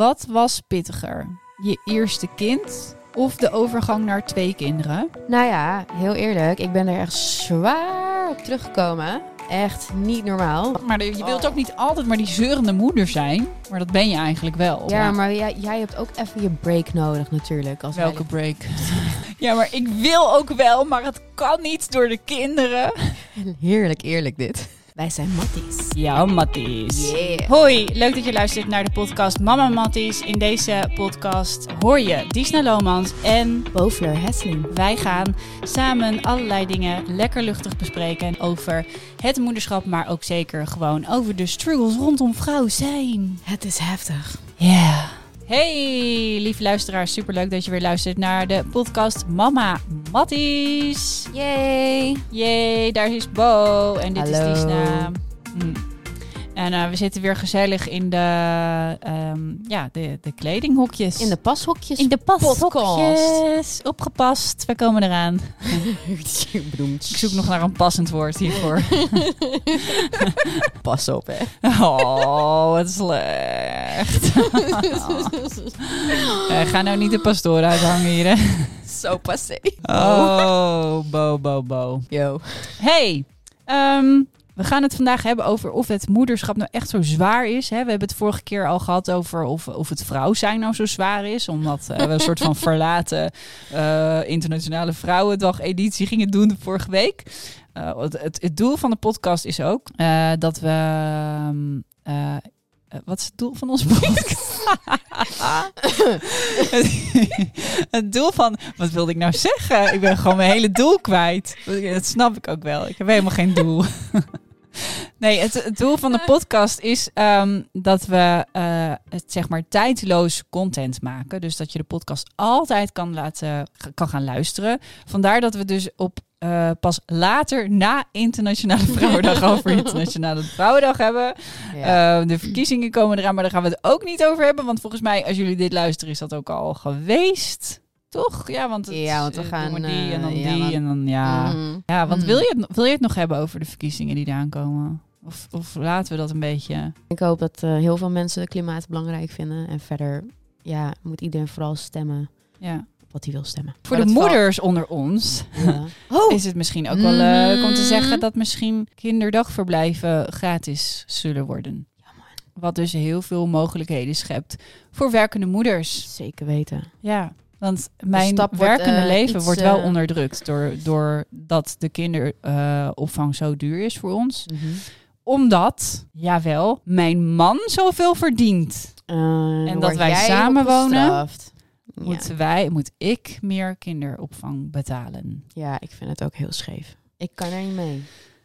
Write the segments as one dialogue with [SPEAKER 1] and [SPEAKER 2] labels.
[SPEAKER 1] wat was pittiger? Je eerste kind of de overgang naar twee kinderen?
[SPEAKER 2] Nou ja, heel eerlijk, ik ben er echt zwaar op teruggekomen. Echt niet normaal.
[SPEAKER 1] Maar je wilt ook niet altijd maar die zeurende moeder zijn. Maar dat ben je eigenlijk wel.
[SPEAKER 2] Ja, maar jij, jij hebt ook even je break nodig natuurlijk. Als
[SPEAKER 1] Welke break? ja, maar ik wil ook wel, maar het kan niet door de kinderen.
[SPEAKER 2] Heerlijk eerlijk dit. Wij zijn Matties.
[SPEAKER 1] Ja, Matties.
[SPEAKER 2] Yeah.
[SPEAKER 1] Hoi, leuk dat je luistert naar de podcast Mama Matties. In deze podcast hoor je Disna Lomans en
[SPEAKER 2] Bovler Hesseling.
[SPEAKER 1] wij gaan samen allerlei dingen lekker luchtig bespreken over het moederschap, maar ook zeker gewoon over de struggles rondom vrouw zijn.
[SPEAKER 2] Het is heftig.
[SPEAKER 1] Ja. Hey, lieve luisteraars, superleuk dat je weer luistert naar de podcast Mama Matties.
[SPEAKER 2] Yay.
[SPEAKER 1] Yay, daar is Bo en dit
[SPEAKER 2] Hallo.
[SPEAKER 1] is Disna. Hm. En eh, we zitten weer gezellig in de, ehm, ja, de, de kledinghokjes.
[SPEAKER 2] In de pashokjes.
[SPEAKER 1] in de pashokjes. Opgepast, we komen eraan. Ik zoek nog naar een passend woord hiervoor.
[SPEAKER 2] Pas op, hè.
[SPEAKER 1] Oh, wat slecht. Eh, ga nou niet de pastoor uithangen hier, hè.
[SPEAKER 2] Zo passé.
[SPEAKER 1] Oh, Bo, Bo, Bo.
[SPEAKER 2] Yo.
[SPEAKER 1] Hey, ehm, we gaan het vandaag hebben over of het moederschap nou echt zo zwaar is. Hè? We hebben het vorige keer al gehad over of, of het vrouw zijn nou zo zwaar is. Omdat eh, we een soort van verlaten eh, internationale vrouwendag editie gingen doen vorige week. Eh, het, het, doel van de podcast is ook dat we... ehm, eh, eh, wat is het doel van onze podcast? het doel van... Wat wilde ik nou zeggen? Ik ben gewoon mijn hele doel kwijt. Dat snap ik ook wel. Ik heb helemaal geen doel. Nee, het, het doel van de podcast is ehm, dat we eh, het zeg maar tijdloos content maken. Dus dat je de podcast altijd kan laten kan gaan luisteren. Vandaar dat we dus op eh, pas later na Internationale Vrouwendag over Internationale Vrouwendag hebben.
[SPEAKER 2] Ja.
[SPEAKER 1] Eh, de verkiezingen komen eraan, maar daar gaan we het ook niet over hebben. Want volgens mij, als jullie dit luisteren, is dat ook al geweest. Toch? Ja, want, het,
[SPEAKER 2] Ja, want we
[SPEAKER 1] eh,
[SPEAKER 2] gaan,
[SPEAKER 1] die en dan
[SPEAKER 2] eh, ja,
[SPEAKER 1] die en dan ja.
[SPEAKER 2] Mhm.
[SPEAKER 1] Ja, want
[SPEAKER 2] Mhm.
[SPEAKER 1] wil, je het, wil je het nog hebben over de verkiezingen die eraan komen? Of, of laten we dat een beetje...
[SPEAKER 2] Ik hoop dat eh, heel veel mensen klimaat belangrijk vinden. En verder ja, moet iedereen vooral stemmen
[SPEAKER 1] Ja.
[SPEAKER 2] op wat hij wil stemmen.
[SPEAKER 1] Voor
[SPEAKER 2] Maar
[SPEAKER 1] de moeders onder ons
[SPEAKER 2] Ja. Oh,
[SPEAKER 1] is het misschien ook wel leuk om te zeggen dat misschien kinderdagverblijven gratis zullen worden. Wat dus heel veel mogelijkheden schept voor werkende moeders.
[SPEAKER 2] zeker weten.
[SPEAKER 1] Ja, want mijn
[SPEAKER 2] stap wordt,
[SPEAKER 1] werkende
[SPEAKER 2] eh,
[SPEAKER 1] leven
[SPEAKER 2] iets,
[SPEAKER 1] wordt wel
[SPEAKER 2] eh,
[SPEAKER 1] onderdrukt door, doordat de kinderopvang zo duur is voor ons.
[SPEAKER 2] Mhm.
[SPEAKER 1] Omdat, jawel, mijn man zoveel verdient.
[SPEAKER 2] Eh, dan
[SPEAKER 1] dat wij
[SPEAKER 2] jij
[SPEAKER 1] samen
[SPEAKER 2] op
[SPEAKER 1] wonen,
[SPEAKER 2] gestraft. Ja.
[SPEAKER 1] Moeten wij, moet ik meer kinderopvang betalen?
[SPEAKER 2] ja, ik vind het ook heel scheef. Ik kan er niet mee.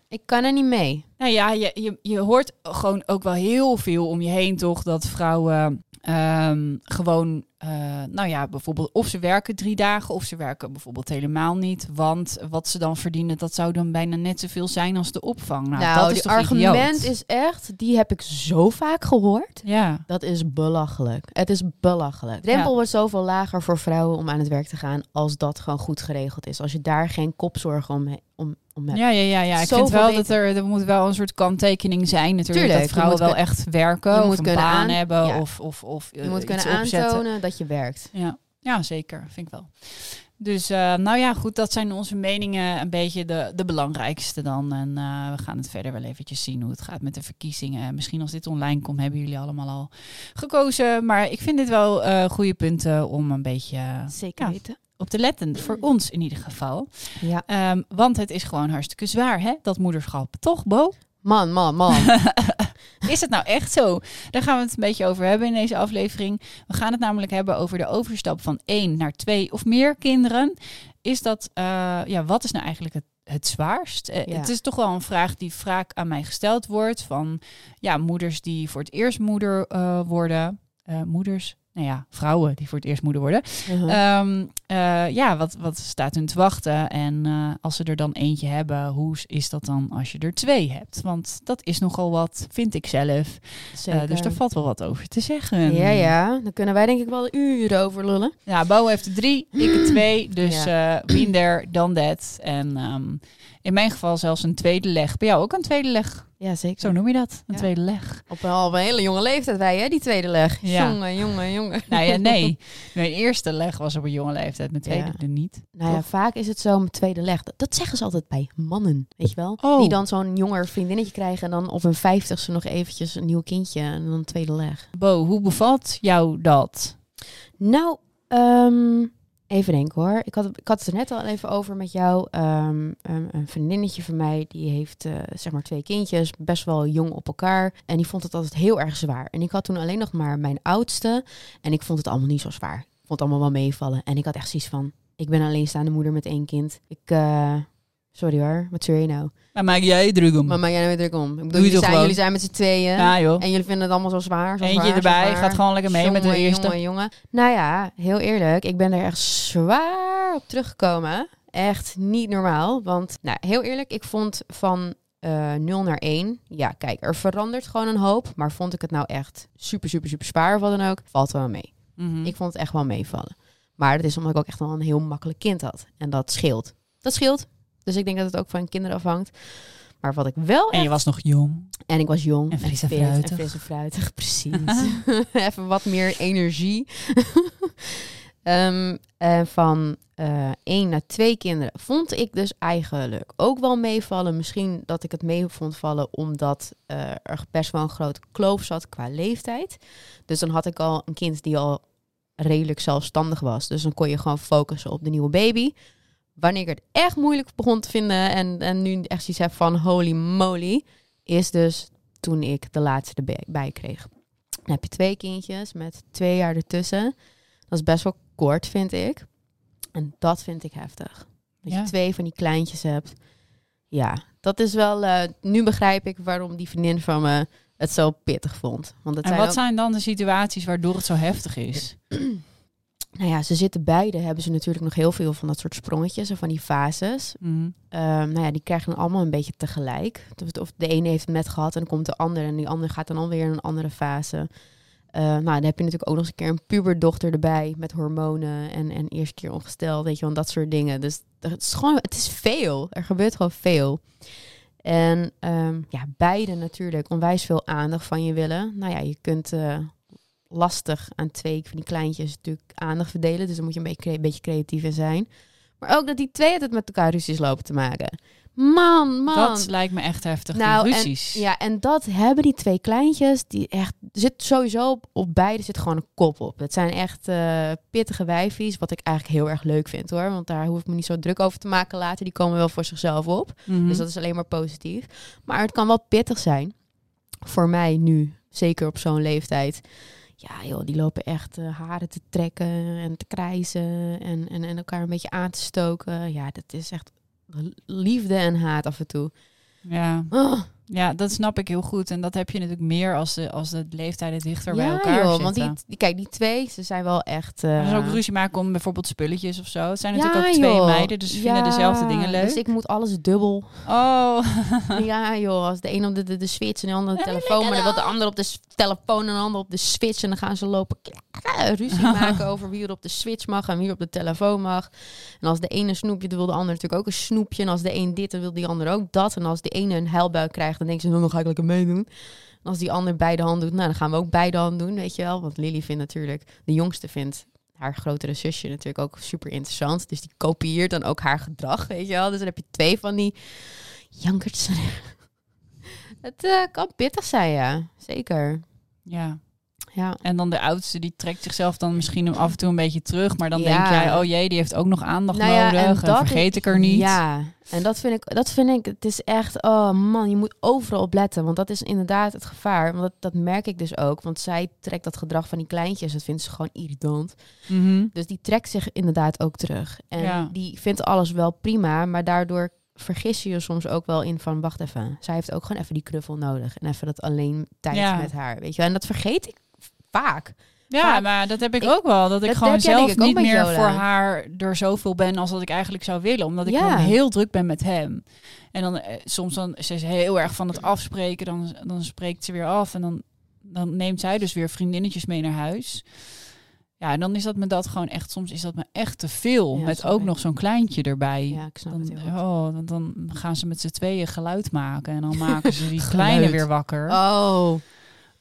[SPEAKER 2] Ik kan er niet mee.
[SPEAKER 1] Nou ja, je, je, je hoort gewoon ook wel heel veel om je heen, toch? Dat vrouwen ehm, gewoon, eh, nou ja, bijvoorbeeld of ze werken drie dagen of ze werken bijvoorbeeld helemaal niet. Want wat ze dan verdienen, dat zou dan bijna net zoveel zijn als de opvang. Nou,
[SPEAKER 2] Nou,
[SPEAKER 1] dat is
[SPEAKER 2] argument
[SPEAKER 1] idioot?
[SPEAKER 2] is echt, die heb ik zo vaak gehoord.
[SPEAKER 1] Ja,
[SPEAKER 2] Dat is belachelijk. Het is belachelijk. De drempel
[SPEAKER 1] Ja.
[SPEAKER 2] wordt zoveel lager voor vrouwen om aan het werk te gaan als dat gewoon goed geregeld is. Als je daar geen kopzorgen om, om, om
[SPEAKER 1] ja, ja, ja, ja. Ik vind wel dat er, er moet wel een soort kanttekening zijn natuurlijk.
[SPEAKER 2] Tuurlijk,
[SPEAKER 1] dat vrouwen wel echt werken
[SPEAKER 2] je
[SPEAKER 1] of
[SPEAKER 2] moet
[SPEAKER 1] een
[SPEAKER 2] kunnen
[SPEAKER 1] baan
[SPEAKER 2] aan-
[SPEAKER 1] hebben
[SPEAKER 2] ja.
[SPEAKER 1] of, of, of
[SPEAKER 2] Je
[SPEAKER 1] eh,
[SPEAKER 2] moet kunnen
[SPEAKER 1] opzetten.
[SPEAKER 2] aantonen dat je werkt.
[SPEAKER 1] Ja, ja zeker. Vind ik wel. Dus eh, nou ja, goed, dat zijn onze meningen een beetje de, de belangrijkste dan. En eh, we gaan het verder wel eventjes zien hoe het gaat met de verkiezingen. Misschien als dit online komt, hebben jullie allemaal al gekozen. Maar ik vind dit wel eh goede punten om een beetje
[SPEAKER 2] Zeker
[SPEAKER 1] Ja. Op te letten. Voor ons in ieder geval.
[SPEAKER 2] Ja.
[SPEAKER 1] Ehm, want het is gewoon hartstikke zwaar, hè? Dat moederschap. Toch, Bo?
[SPEAKER 2] Man, man, man.
[SPEAKER 1] Is het nou echt zo? Daar gaan we het een beetje over hebben in deze aflevering. We gaan het namelijk hebben over de overstap van één naar twee of meer kinderen. Is dat, eh, ja, wat is nou eigenlijk het, het zwaarst? Eh,
[SPEAKER 2] Ja.
[SPEAKER 1] Het is toch wel een vraag die vaak aan mij gesteld wordt van, ja, moeders die voor het eerst moeder eh, worden. Moeders, nou ja, vrouwen die voor het eerst moeder worden.
[SPEAKER 2] Mhm.
[SPEAKER 1] Ehm, eh, ja, wat, wat staat hun te wachten? En eh, als ze er dan eentje hebben, hoe is dat dan als je er twee hebt? Want dat is nogal wat, vind ik zelf. Uh, dus daar valt wel wat over te zeggen.
[SPEAKER 2] Ja, ja. Dan kunnen wij denk ik wel uren over lullen.
[SPEAKER 1] Ja, Bo heeft er drie, ik er twee. Dus ja. there, done that. En um, in mijn geval zelfs een tweede leg. Bij jou ook een tweede leg?
[SPEAKER 2] Ja, zeker.
[SPEAKER 1] Zo noem je dat, een tweede leg.
[SPEAKER 2] Op een, al een hele jonge leeftijd wij, hè, die tweede leg. Ja. Jongen, jongen, jongen.
[SPEAKER 1] Nou ja, nee. Mijn eerste leg was op een jonge leeftijd, mijn tweede er niet.
[SPEAKER 2] Nou ja, vaak is het zo, mijn tweede leg. Dat, zeggen ze altijd bij mannen, weet je wel? Oh. Die dan zo'n jonger vriendinnetje krijgen en dan op hun vijftigste nog eventjes een nieuw kindje en dan een tweede leg.
[SPEAKER 1] Bo, hoe bevalt jou dat?
[SPEAKER 2] Nou, um, Even denken hoor. Ik had, ik had het er net al even over met jou. Um, een vriendinnetje van mij, die heeft uh, zeg maar twee kindjes, best wel jong op elkaar. En die vond het altijd heel erg zwaar. En ik had toen alleen nog maar mijn oudste. En ik vond het allemaal niet zo zwaar. Ik vond het allemaal wel meevallen. En ik had echt zoiets van, ik ben alleenstaande moeder met één kind. Ik, uh, Sorry hoor, wat zeur je nou?
[SPEAKER 1] Maar maak jij druk om?
[SPEAKER 2] Maar maak jij nou weer druk om? Ik bedoel, jullie, zijn, jullie zijn met z'n tweeën.
[SPEAKER 1] Ja, joh.
[SPEAKER 2] En jullie vinden het allemaal zo zwaar. Zo
[SPEAKER 1] Eentje
[SPEAKER 2] zwaar,
[SPEAKER 1] erbij, gaat gewoon lekker mee
[SPEAKER 2] jongen,
[SPEAKER 1] met de eerste.
[SPEAKER 2] Jongen, jongen. Nou ja, heel eerlijk. Ik ben er echt zwaar op teruggekomen. Echt niet normaal. Want, nou, heel eerlijk, ik vond van uh, eh, 0 naar 1. Ja, kijk, er verandert gewoon een hoop. Maar vond ik het nou echt super, super, super zwaar of wat dan ook? Valt wel mee. Mm -hmm. Ik vond het echt wel meevallen. Maar dat is omdat ik ook echt wel een heel makkelijk kind had. En dat scheelt. Dat scheelt. Dus ik denk dat het ook van kinderen afhangt. Maar wat ik wel.
[SPEAKER 1] En je was nog jong.
[SPEAKER 2] En ik was jong.
[SPEAKER 1] En fris en fruitig.
[SPEAKER 2] En fris en fruitig, precies. Even wat meer energie. um, en van uh, één naar twee kinderen vond ik dus eigenlijk ook wel meevallen. Misschien dat ik het mee vond vallen omdat uh, er best wel een grote kloof zat qua leeftijd. Dus dan had ik al een kind die al redelijk zelfstandig was. Dus dan kon je gewoon focussen op de nieuwe baby wanneer ik het echt moeilijk begon te vinden en, en nu echt zoiets heb van holy moly, is dus toen ik de laatste erbij kreeg. Dan heb je twee kindjes met twee jaar ertussen. Dat is best wel kort, vind ik. En dat vind ik heftig. Dat je twee van die kleintjes hebt. Ja, dat is wel. Uh, nu begrijp ik waarom die vriendin van me het zo pittig vond. Want het
[SPEAKER 1] en wat zijn dan de situaties waardoor het zo heftig is?
[SPEAKER 2] nou ja, ze zitten beide, hebben ze natuurlijk nog heel veel van dat soort sprongetjes en van die fases. Mm. nou ja, die krijgen dan allemaal een beetje tegelijk. Of de ene heeft het net gehad en dan komt de andere en die andere gaat dan alweer in een andere fase. Uh, nou, dan heb je natuurlijk ook nog eens een keer een puberdochter erbij met hormonen en, en eerste keer ongesteld, weet je wel, dat soort dingen. Dus het is gewoon, het is veel. Er gebeurt gewoon veel. En um, ja, beide natuurlijk onwijs veel aandacht van je willen. Nou ja, je kunt uh, lastig aan twee van die kleintjes natuurlijk aandacht verdelen. Dus dan moet je een beetje, een beetje creatief in zijn. Maar ook dat die twee het met elkaar ruzies lopen te maken. Man, man.
[SPEAKER 1] Dat lijkt me echt heftig. Nou, ruzies.
[SPEAKER 2] En, ja, en dat hebben die twee kleintjes. Die echt zit sowieso op, op beide zit gewoon een kop op. Het zijn echt uh, pittige wijfies, wat ik eigenlijk heel erg leuk vind hoor. Want daar hoef ik me niet zo druk over te maken later. Die komen wel voor zichzelf op. Mhm. Dus dat is alleen maar positief. Maar het kan wel pittig zijn. Voor mij nu, zeker op zo'n leeftijd. Ja, joh, die lopen echt uh, haren te trekken en te krijzen en, en, en elkaar een beetje aan te stoken. Ja, dat is echt liefde en haat af en toe.
[SPEAKER 1] Ja. Oh. Ja, dat snap ik heel goed. En dat heb je natuurlijk meer als de, als de leeftijden dichter bij elkaar joh,
[SPEAKER 2] Want die, die, kijk, die twee, ze zijn wel echt...
[SPEAKER 1] Uh... Ze ook ruzie maken om bijvoorbeeld spulletjes of zo. Het zijn natuurlijk ook twee meiden, dus ze vinden dezelfde dingen leuk.
[SPEAKER 2] Dus ik moet alles dubbel.
[SPEAKER 1] Oh.
[SPEAKER 2] ja joh, als de een op de, de, de switch en de ander op de telefoon. Maar dan wil de ander op de telefoon en de ander op de switch. En dan gaan ze lopen ruzie maken over wie er op de switch mag en wie er op de telefoon mag. En als de ene snoepje, dan wil de ander natuurlijk ook een snoepje. En als de een dit, dan wil die ander ook dat. En als de ene een huilbui krijgt dan denken ze, dan ga ik lekker meedoen. En als die ander beide handen doet, nou, dan gaan we ook beide handen doen, weet je wel. Want Lily vindt natuurlijk, de jongste vindt haar grotere zusje natuurlijk ook super interessant. Dus die kopieert dan ook haar gedrag, weet je wel. Dus dan heb je twee van die jankers. Het uh, kan pittig zijn, ja. Zeker.
[SPEAKER 1] Ja. Ja. En dan de oudste, die trekt zichzelf dan misschien af en toe een beetje terug. Maar dan denk jij, oh jee, die heeft ook nog aandacht nou ja, nodig. En, vergeet ik er niet.
[SPEAKER 2] Ja, en dat vind ik, dat vind ik, het is echt, oh man, je moet overal op letten. Want dat is inderdaad het gevaar. Want dat, dat merk ik dus ook. Want zij trekt dat gedrag van die kleintjes, dat vindt ze gewoon irritant.
[SPEAKER 1] Mhm.
[SPEAKER 2] Dus die trekt zich inderdaad ook terug. En die vindt alles wel prima, maar daardoor vergis je je soms ook wel in van, wacht even, zij heeft ook gewoon even die knuffel nodig. En even dat alleen tijd met haar, weet je En dat vergeet ik vaak.
[SPEAKER 1] Ja,
[SPEAKER 2] Vaak-
[SPEAKER 1] maar dat heb ik,
[SPEAKER 2] ik-
[SPEAKER 1] ook wel. Dat ik
[SPEAKER 2] dat
[SPEAKER 1] gewoon zelf
[SPEAKER 2] ik
[SPEAKER 1] niet meer voor haar er zoveel ben als dat ik eigenlijk zou willen. Omdat ik
[SPEAKER 2] Ja.
[SPEAKER 1] gewoon heel druk ben met hem. En dan eh, soms dan, ze is heel erg van het afspreken. Dan, dan spreekt ze weer af. En dan, dan neemt zij dus weer vriendinnetjes mee naar huis. Ja, en dan is dat me dat gewoon echt, soms is dat me echt te veel.
[SPEAKER 2] Ja,
[SPEAKER 1] met ook nog zo'n kleintje erbij.
[SPEAKER 2] Ja, ik snap
[SPEAKER 1] Dan,
[SPEAKER 2] het
[SPEAKER 1] oh, dan, dan gaan ze met z'n tweeën geluid maken. En dan maken ze die kleine weer wakker.
[SPEAKER 2] Oh,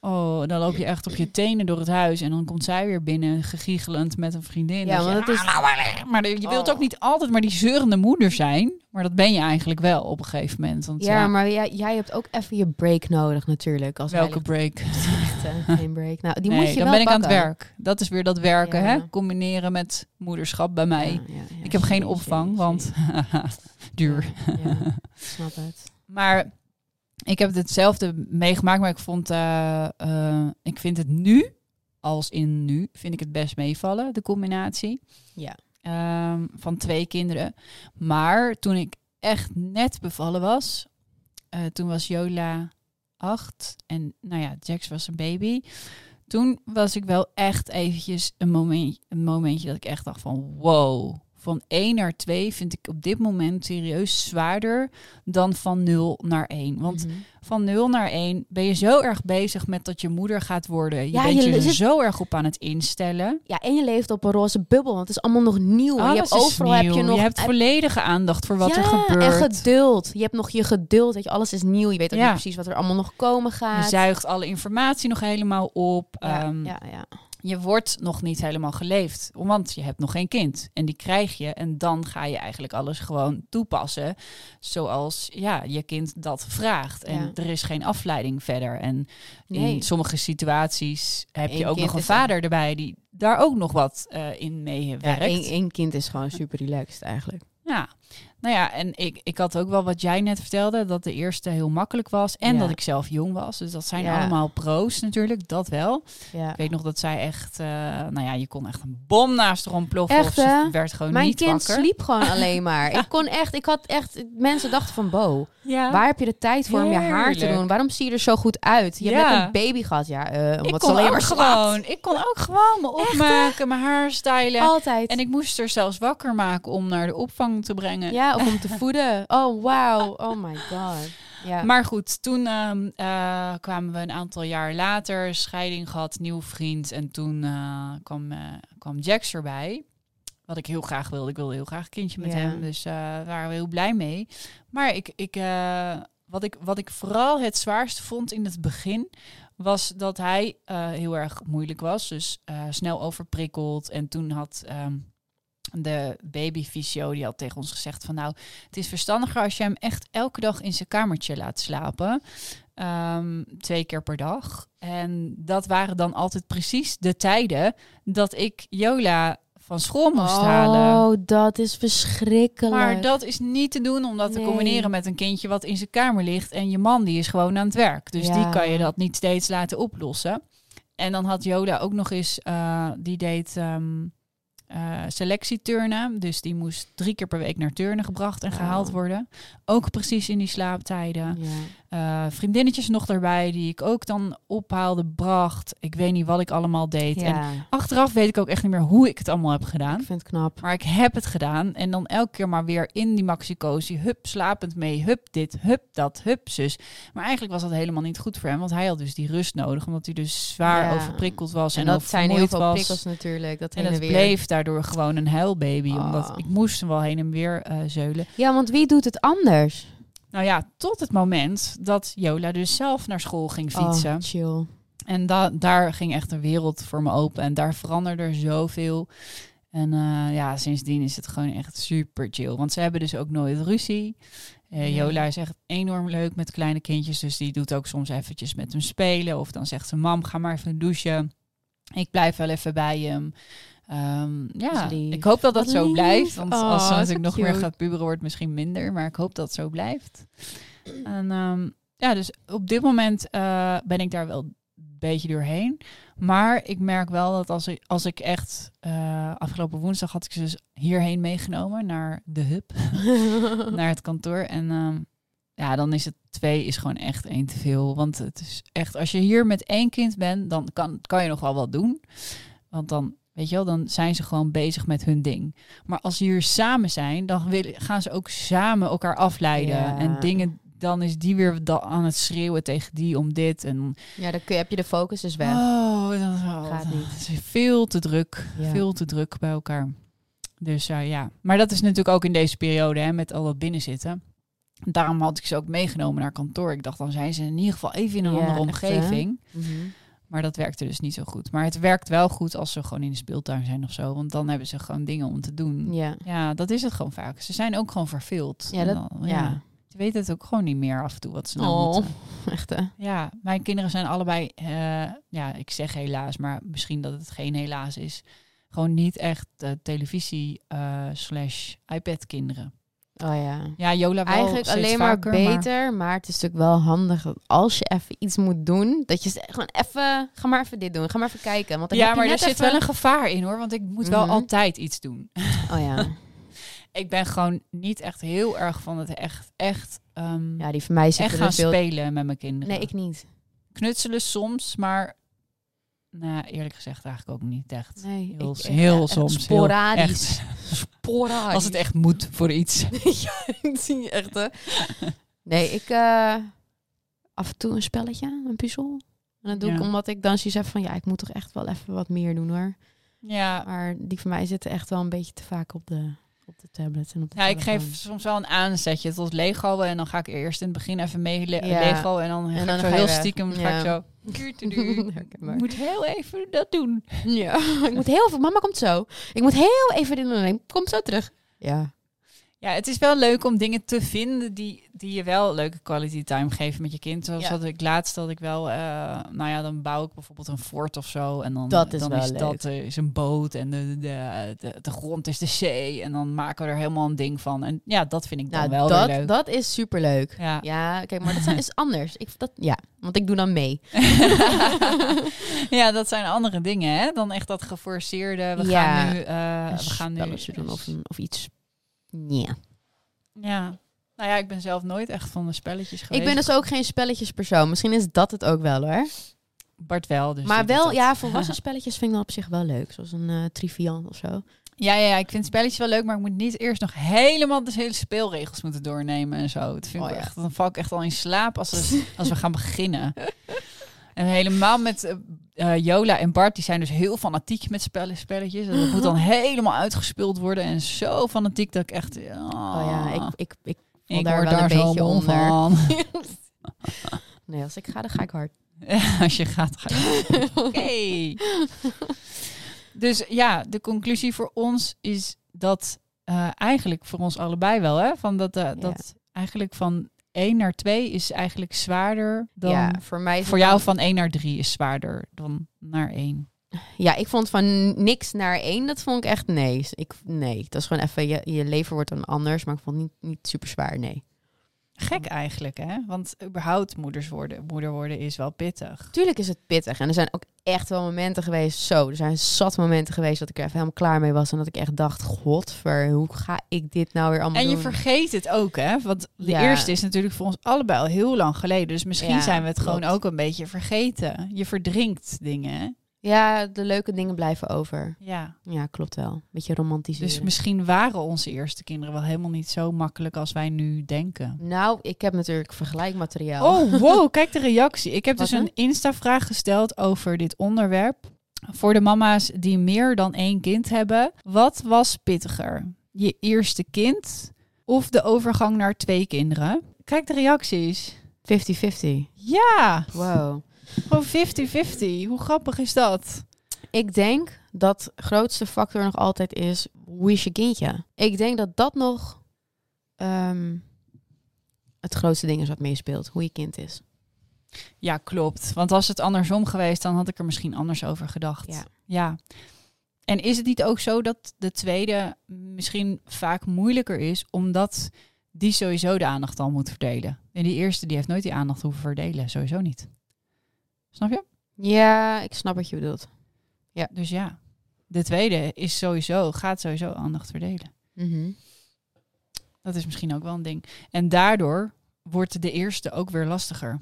[SPEAKER 1] Oh, dan loop je echt op je tenen door het huis. En dan komt zij weer binnen, gegiechelend met een vriendin.
[SPEAKER 2] Ja,
[SPEAKER 1] Dat je,
[SPEAKER 2] want het is-
[SPEAKER 1] "Ah, Maar je wilt
[SPEAKER 2] Oh.
[SPEAKER 1] ook niet altijd maar die zeurende moeder zijn. Maar dat ben je eigenlijk wel op een gegeven moment. Want,
[SPEAKER 2] ja,
[SPEAKER 1] ja,
[SPEAKER 2] maar jij, jij hebt ook even je break nodig natuurlijk. Als
[SPEAKER 1] welke break?
[SPEAKER 2] geen break. Nou, die
[SPEAKER 1] nee,
[SPEAKER 2] moet je
[SPEAKER 1] dan
[SPEAKER 2] wel
[SPEAKER 1] ben ik aan het werk. Dat is weer dat werken,
[SPEAKER 2] Ja.
[SPEAKER 1] hè? Combineren met moederschap bij mij.
[SPEAKER 2] Ja,
[SPEAKER 1] ik heb geen opvang, want duur.
[SPEAKER 2] Snap het.
[SPEAKER 1] Maar ik heb hetzelfde meegemaakt, maar ik vond, eh, eh, ik vind het nu, als in nu, vind ik het best meevallen, de combinatie
[SPEAKER 2] Ja.
[SPEAKER 1] ehm, van twee kinderen. Maar toen ik echt net bevallen was, eh, toen was Jola acht en nou ja, Jax was een baby. Toen was ik wel echt eventjes een, moment, een momentje dat ik echt dacht van wow. Van 1 naar 2 vind ik op dit moment serieus zwaarder dan van 0 naar 1. Want
[SPEAKER 2] Mhm.
[SPEAKER 1] van 0 naar 1 ben je zo erg bezig met dat je moeder gaat worden. Je
[SPEAKER 2] Ja,
[SPEAKER 1] bent
[SPEAKER 2] je
[SPEAKER 1] je, er
[SPEAKER 2] zit-
[SPEAKER 1] zo erg op aan het instellen.
[SPEAKER 2] Ja, en je leeft op een roze bubbel, want het is allemaal nog nieuw. je hebt overal heb je nog
[SPEAKER 1] hebt volledige aandacht voor wat
[SPEAKER 2] ja,
[SPEAKER 1] er gebeurt.
[SPEAKER 2] en geduld. Je hebt nog je geduld, dat je alles is nieuw. Je weet ook
[SPEAKER 1] Ja.
[SPEAKER 2] niet precies wat er allemaal nog komen
[SPEAKER 1] Je
[SPEAKER 2] gaat.
[SPEAKER 1] zuigt alle informatie nog helemaal op.
[SPEAKER 2] ja,
[SPEAKER 1] Ehm,
[SPEAKER 2] ja, ja.
[SPEAKER 1] Je wordt nog niet helemaal geleefd, want je hebt nog geen kind. En die krijg je en dan ga je eigenlijk alles gewoon toepassen zoals ja, je kind dat vraagt. En
[SPEAKER 2] Ja.
[SPEAKER 1] er is geen afleiding verder. En
[SPEAKER 2] Nee.
[SPEAKER 1] in sommige situaties heb
[SPEAKER 2] Eén
[SPEAKER 1] je ook nog een vader erbij die daar ook nog wat eh, in
[SPEAKER 2] Ja,
[SPEAKER 1] meewerkt.
[SPEAKER 2] één, één kind is gewoon super relaxed eigenlijk.
[SPEAKER 1] Ja, nou ja, en ik, ik had ook wel wat jij net vertelde, dat de eerste heel makkelijk was en
[SPEAKER 2] Ja.
[SPEAKER 1] dat ik zelf jong was. Dus dat zijn
[SPEAKER 2] Ja.
[SPEAKER 1] allemaal pro's natuurlijk, dat wel.
[SPEAKER 2] Ja.
[SPEAKER 1] Ik weet nog dat zij echt, eh, nou ja, je kon echt een bom naast haar ontploffen
[SPEAKER 2] Echt,
[SPEAKER 1] of ze werd gewoon
[SPEAKER 2] Mijn
[SPEAKER 1] niet
[SPEAKER 2] kind
[SPEAKER 1] wakker.
[SPEAKER 2] sliep gewoon alleen maar. Ik kon echt, ik had echt, mensen dachten van Bo, waar heb je de tijd voor om je haar te doen? Waarom zie je er zo goed uit? Je hebt net een baby gehad, ja,
[SPEAKER 1] ik
[SPEAKER 2] omdat
[SPEAKER 1] kon
[SPEAKER 2] ze alleen maar
[SPEAKER 1] gewoon, ik kon ook gewoon me opmaken, mijn haar stylen.
[SPEAKER 2] Altijd.
[SPEAKER 1] En ik moest er zelfs wakker maken om naar de opvang te brengen.
[SPEAKER 2] Ja, of om te voeden. Oh, wauw. Oh my god. Ja.
[SPEAKER 1] Maar goed, toen ehm, eh, kwamen we een aantal jaar later, scheiding gehad, nieuw vriend. En toen eh, kwam, eh, kwam Jax erbij. Wat ik heel graag wilde. Ik wilde heel graag een kindje met
[SPEAKER 2] Ja.
[SPEAKER 1] hem. Dus daar waren we heel blij mee. Maar ik, ik, wat, ik, wat ik vooral het zwaarste vond in het begin... was dat hij heel erg moeilijk was. Dus snel overprikkeld. En toen had... ehm, de babyfysio die had tegen ons gezegd van nou, het is verstandiger als je hem echt elke dag in zijn kamertje laat slapen. Ehm, twee keer per dag. En dat waren dan altijd precies de tijden dat ik Jola van school moest halen.
[SPEAKER 2] Oh, dat is verschrikkelijk.
[SPEAKER 1] Maar dat is niet te doen om dat te combineren met een kindje wat in zijn kamer ligt. En je man die is gewoon aan het werk. Dus
[SPEAKER 2] Ja.
[SPEAKER 1] die kan je dat niet steeds laten oplossen. En dan had Joda ook nog eens, eh, die deed ehm eh, selectieturnen. Dus die moest drie keer per week naar turnen gebracht en
[SPEAKER 2] Oh.
[SPEAKER 1] gehaald worden. Ook precies in die slaaptijden. Eh, vriendinnetjes nog erbij, die ik ook dan ophaalde, bracht. Ik weet niet wat ik allemaal deed. En achteraf weet ik ook echt niet meer hoe ik het allemaal heb gedaan.
[SPEAKER 2] ik vind het knap.
[SPEAKER 1] Maar ik heb het gedaan. En dan elke keer maar weer in die maxicosi. Hup, slapend mee. Hup, dit, hup, dat, hup, zus. Maar eigenlijk was dat helemaal niet goed voor hem. Want hij had dus die rust nodig. Omdat hij dus zwaar
[SPEAKER 2] Ja.
[SPEAKER 1] overprikkeld was. En,
[SPEAKER 2] En dat
[SPEAKER 1] ook
[SPEAKER 2] zijn heel veel
[SPEAKER 1] was.
[SPEAKER 2] prikkels natuurlijk. Dat
[SPEAKER 1] En het
[SPEAKER 2] weer.
[SPEAKER 1] bleef daardoor gewoon een huilbaby.
[SPEAKER 2] Oh.
[SPEAKER 1] Omdat ik moest hem wel heen en weer eh, zeulen.
[SPEAKER 2] Ja, want wie doet het anders?
[SPEAKER 1] Nou ja, tot het moment dat Jola dus zelf naar school ging fietsen.
[SPEAKER 2] Oh, chill.
[SPEAKER 1] En da daar ging echt een wereld voor me open. En daar veranderde er zoveel. En eh, ja, sindsdien is het gewoon echt super chill. Want ze hebben dus ook nooit ruzie. Eh. Jola is echt enorm leuk met kleine kindjes. Dus die doet ook soms eventjes met hem spelen. Of dan zegt ze, mam, ga maar even douchen. Ik blijf wel even bij hem. Ehm, ja,
[SPEAKER 2] lief.
[SPEAKER 1] ik hoop dat dat
[SPEAKER 2] Wat
[SPEAKER 1] zo
[SPEAKER 2] lief.
[SPEAKER 1] blijft. Want
[SPEAKER 2] Oh,
[SPEAKER 1] als ze
[SPEAKER 2] zo
[SPEAKER 1] natuurlijk nog meer
[SPEAKER 2] cute.
[SPEAKER 1] gaat puberen, wordt het misschien minder. Maar ik hoop dat het zo blijft. En ehm, ja, dus op dit moment eh, ben ik daar wel een beetje doorheen. Maar ik merk wel dat als ik, als ik echt... eh, afgelopen woensdag had ik ze dus hierheen meegenomen naar de hub. naar het kantoor. En ehm, ja, dan is het twee is gewoon echt één te veel. Want het is echt, als je hier met één kind bent, dan kan, kan je nog wel wat doen. Want dan, weet je wel, dan zijn ze gewoon bezig met hun ding. Maar als ze hier samen zijn, dan willen, gaan ze ook samen elkaar afleiden.
[SPEAKER 2] Ja.
[SPEAKER 1] En dingen, dan is die weer aan het schreeuwen tegen die om dit. En
[SPEAKER 2] Ja, dan kun je, heb je de focus dus weg.
[SPEAKER 1] Oh, dat, oh,
[SPEAKER 2] Gaat niet.
[SPEAKER 1] Is veel te druk.
[SPEAKER 2] Ja.
[SPEAKER 1] Veel te druk bij elkaar. Dus eh, ja. Maar dat is natuurlijk ook in deze periode, hè, met al dat binnenzitten. Daarom had ik ze ook meegenomen naar kantoor. Ik dacht, dan zijn ze in ieder geval even in een
[SPEAKER 2] Ja,
[SPEAKER 1] andere
[SPEAKER 2] echt,
[SPEAKER 1] omgeving.
[SPEAKER 2] Mhm.
[SPEAKER 1] Maar dat werkte dus niet zo goed. Maar het werkt wel goed als ze gewoon in de speeltuin zijn of zo. Want dan hebben ze gewoon dingen om te doen. Ja,
[SPEAKER 2] Ja.
[SPEAKER 1] dat is het gewoon vaak. Ze zijn ook gewoon verveeld.
[SPEAKER 2] Ja, dat-
[SPEAKER 1] dan-
[SPEAKER 2] ja.
[SPEAKER 1] Je weet het ook gewoon niet meer af en toe wat ze nou
[SPEAKER 2] Oh,
[SPEAKER 1] moeten.
[SPEAKER 2] echt hè?
[SPEAKER 1] Ja, mijn kinderen zijn allebei, eh, ja, ik zeg helaas, maar misschien dat het geen helaas is. Gewoon niet echt eh, televisie eh, slash iPad kinderen.
[SPEAKER 2] Oh ja.
[SPEAKER 1] Ja, Jola wel
[SPEAKER 2] Eigenlijk alleen maar
[SPEAKER 1] vaker,
[SPEAKER 2] beter, maar... het is natuurlijk wel handig dat als je even iets moet doen, dat je gewoon even, ga maar even dit doen, ga maar even kijken. Want dan
[SPEAKER 1] ja,
[SPEAKER 2] heb je
[SPEAKER 1] maar er zit wel een gevaar in hoor, want ik moet wel
[SPEAKER 2] Mhm.
[SPEAKER 1] altijd iets doen.
[SPEAKER 2] Oh ja.
[SPEAKER 1] Ik ben gewoon niet echt heel erg van het echt, echt, ehm,
[SPEAKER 2] ja, die van mij
[SPEAKER 1] echt gaan
[SPEAKER 2] veel...
[SPEAKER 1] spelen met mijn kinderen.
[SPEAKER 2] Nee, ik niet.
[SPEAKER 1] Knutselen soms, maar nou, eerlijk gezegd eigenlijk ook niet echt.
[SPEAKER 2] Nee,
[SPEAKER 1] Heel,
[SPEAKER 2] ik,
[SPEAKER 1] heel soms. heel
[SPEAKER 2] Sporadisch.
[SPEAKER 1] echt.
[SPEAKER 2] Sporadisch.
[SPEAKER 1] Als het echt moet voor iets.
[SPEAKER 2] ja, ik zie echt, hè. Nee, ik... eh, af en toe een spelletje, een puzzel. En dat doe ik omdat ik dan zoiets heb van... Ja, ik moet toch echt wel even wat meer doen, hoor.
[SPEAKER 1] Ja,
[SPEAKER 2] Maar die van mij zitten echt wel een beetje te vaak op de, op de tablet en op de
[SPEAKER 1] Ja, ik geef soms wel een aanzetje tot Lego en dan ga ik eerst in het begin even mee le-
[SPEAKER 2] Ja.
[SPEAKER 1] Lego en dan,
[SPEAKER 2] En
[SPEAKER 1] ga
[SPEAKER 2] dan
[SPEAKER 1] ik
[SPEAKER 2] ga
[SPEAKER 1] zo
[SPEAKER 2] je
[SPEAKER 1] heel
[SPEAKER 2] weg.
[SPEAKER 1] stiekem ga
[SPEAKER 2] Ja.
[SPEAKER 1] ik zo. Ik moet heel even dat doen.
[SPEAKER 2] Ja, ik moet heel veel. Mama komt zo. Ik moet heel even dit doen. Ik kom zo terug. Ja.
[SPEAKER 1] Ja, het is wel leuk om dingen te vinden die, die je wel leuke quality time geven met je kind. Zoals
[SPEAKER 2] Ja.
[SPEAKER 1] dat ik laatst dat ik wel, eh, nou ja, dan bouw ik bijvoorbeeld een fort of zo. En dan,
[SPEAKER 2] Dat is
[SPEAKER 1] dan
[SPEAKER 2] wel
[SPEAKER 1] is
[SPEAKER 2] leuk.
[SPEAKER 1] dat eh, is een boot en de, de, de, de grond is de zee. En dan maken we er helemaal een ding van. En ja, dat vind ik dan
[SPEAKER 2] Nou,
[SPEAKER 1] wel weer
[SPEAKER 2] dat,
[SPEAKER 1] leuk.
[SPEAKER 2] dat is superleuk.
[SPEAKER 1] Ja.
[SPEAKER 2] Ja, kijk, maar dat zijn- is anders. Ik, dat, ja, want ik doe dan mee.
[SPEAKER 1] ja, dat zijn andere dingen, hè? Dan echt dat geforceerde. We
[SPEAKER 2] Ja.
[SPEAKER 1] gaan nu. eh, we gaan nu.
[SPEAKER 2] doen of, of iets. Ja.
[SPEAKER 1] Ja. Nou ja, ik ben zelf nooit echt van de spelletjes geweest.
[SPEAKER 2] Ik ben dus ook geen spelletjespersoon. Misschien is dat het ook wel hoor.
[SPEAKER 1] Bart wel. Dus
[SPEAKER 2] maar wel, ja, volwassen spelletjes vind ik dan op zich wel leuk. Zoals een eh triviant of zo.
[SPEAKER 1] Ja, ja, ja, ik vind spelletjes wel leuk, maar ik moet niet eerst nog helemaal de hele speelregels moeten doornemen en zo. Dat vind ik
[SPEAKER 2] Oh,
[SPEAKER 1] echt, dan val ik echt al in slaap als, we, als we gaan beginnen. En helemaal met eh, eh, Jola en Bart, die zijn dus heel fanatiek met spellen, spelletjes. En dat moet dan helemaal uitgespeeld worden en zo fanatiek dat ik echt... Oh,
[SPEAKER 2] Oh ja, ik, ik, ik val
[SPEAKER 1] ik
[SPEAKER 2] daar
[SPEAKER 1] word
[SPEAKER 2] wel een
[SPEAKER 1] daar zo
[SPEAKER 2] beetje onder.
[SPEAKER 1] van.
[SPEAKER 2] Nee, als ik ga, dan ga ik hard.
[SPEAKER 1] als je gaat, ga je. Oké. Dus ja, de conclusie voor ons is dat eh, eigenlijk voor ons allebei wel, hè? Van dat, eh, dat eigenlijk van 1 naar 2 is eigenlijk zwaarder dan.
[SPEAKER 2] ja, voor mij
[SPEAKER 1] voor jou
[SPEAKER 2] dan-
[SPEAKER 1] van 1 naar 3 is zwaarder dan naar 1.
[SPEAKER 2] Ja, ik vond van niks naar één, dat vond ik echt nee. Ik, nee, dat is gewoon even, je, je leven wordt dan anders, maar ik vond het niet, niet super zwaar, nee.
[SPEAKER 1] Gek eigenlijk, hè? Want überhaupt moeders worden, moeder worden is wel pittig.
[SPEAKER 2] Tuurlijk is het pittig en er zijn ook echt wel momenten geweest, zo, er zijn zat momenten geweest dat ik er even helemaal klaar mee was en dat ik echt dacht, godver, hoe ga ik dit nou weer allemaal
[SPEAKER 1] En je
[SPEAKER 2] doen?
[SPEAKER 1] vergeet het ook, hè? Want de
[SPEAKER 2] Ja.
[SPEAKER 1] eerste is natuurlijk voor ons allebei al heel lang geleden. Dus misschien
[SPEAKER 2] Ja,
[SPEAKER 1] zijn we het gewoon ook een beetje vergeten. Je verdrinkt dingen, hè?
[SPEAKER 2] Ja, de leuke dingen blijven over.
[SPEAKER 1] Ja.
[SPEAKER 2] Ja, klopt wel. Beetje romantiseren.
[SPEAKER 1] Dus misschien waren onze eerste kinderen wel helemaal niet zo makkelijk als wij nu denken.
[SPEAKER 2] Nou, ik heb natuurlijk vergelijkmateriaal.
[SPEAKER 1] Oh, wow, kijk de reactie. Ik heb
[SPEAKER 2] Wat
[SPEAKER 1] dus een Insta-vraag gesteld over dit onderwerp. Voor de mama's die meer dan één kind hebben. Wat was pittiger? Je eerste kind of de overgang naar twee kinderen? Kijk de reacties.
[SPEAKER 2] 50-50.
[SPEAKER 1] Ja,
[SPEAKER 2] Wow.
[SPEAKER 1] Gewoon 50-50. Hoe grappig is dat?
[SPEAKER 2] Ik denk dat grootste factor nog altijd is, hoe is je kindje? Ik denk dat dat nog ehm, het grootste ding is wat meespeelt, hoe je kind is.
[SPEAKER 1] Ja, klopt. Want was het andersom geweest, dan had ik er misschien anders over gedacht.
[SPEAKER 2] Ja.
[SPEAKER 1] ja. En is het niet ook zo dat de tweede misschien vaak moeilijker is, omdat die sowieso de aandacht al moet verdelen? En die eerste, die heeft nooit die aandacht hoeven verdelen. Sowieso niet. Snap je?
[SPEAKER 2] Ja, ik snap wat je bedoelt.
[SPEAKER 1] Dus ja, de tweede is sowieso, gaat sowieso aandacht verdelen.
[SPEAKER 2] Mhm.
[SPEAKER 1] Dat is misschien ook wel een ding. En daardoor wordt de eerste ook weer lastiger.